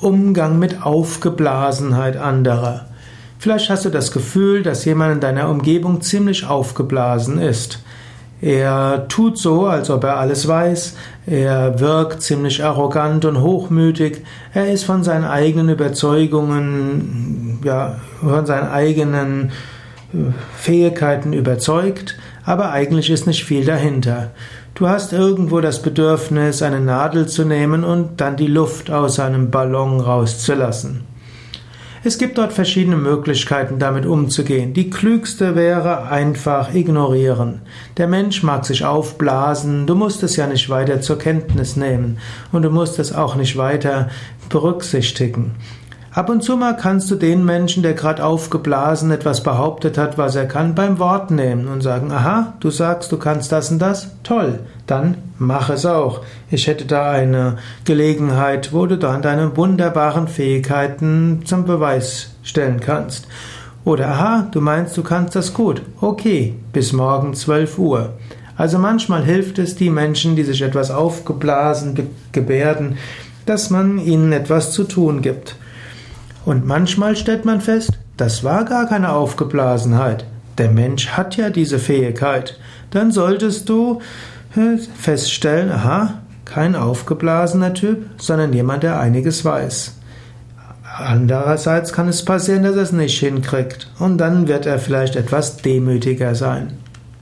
Umgang mit Aufgeblasenheit anderer. Vielleicht hast du das Gefühl, dass jemand in deiner Umgebung ziemlich aufgeblasen ist. Er tut so, als ob er alles weiß, er wirkt ziemlich arrogant und hochmütig, er ist von seinen eigenen Überzeugungen, ja, von seinen eigenen Fähigkeiten überzeugt, aber eigentlich ist nicht viel dahinter. Du hast irgendwo das Bedürfnis, eine Nadel zu nehmen und dann die Luft aus seinem Ballon rauszulassen. Es gibt dort verschiedene Möglichkeiten, damit umzugehen. Die klügste wäre einfach ignorieren. Der Mensch mag sich aufblasen, du musst es ja nicht weiter zur Kenntnis nehmen und du musst es auch nicht weiter berücksichtigen. Ab und zu mal kannst du den Menschen, der gerade aufgeblasen etwas behauptet hat, was er kann, beim Wort nehmen und sagen, aha, du sagst, du kannst das und das, toll, dann mach es auch. Ich hätte da eine Gelegenheit, wo du dann deine wunderbaren Fähigkeiten zum Beweis stellen kannst. Oder aha, du meinst, du kannst das gut. Okay, bis morgen 12 Uhr. Also manchmal hilft es die Menschen, die sich etwas aufgeblasen gebärden, dass man ihnen etwas zu tun gibt. Und manchmal stellt man fest, das war gar keine Aufgeblasenheit. Der Mensch hat ja diese Fähigkeit. Dann solltest du äh, feststellen, aha, kein aufgeblasener Typ, sondern jemand, der einiges weiß. Andererseits kann es passieren, dass er es nicht hinkriegt und dann wird er vielleicht etwas demütiger sein.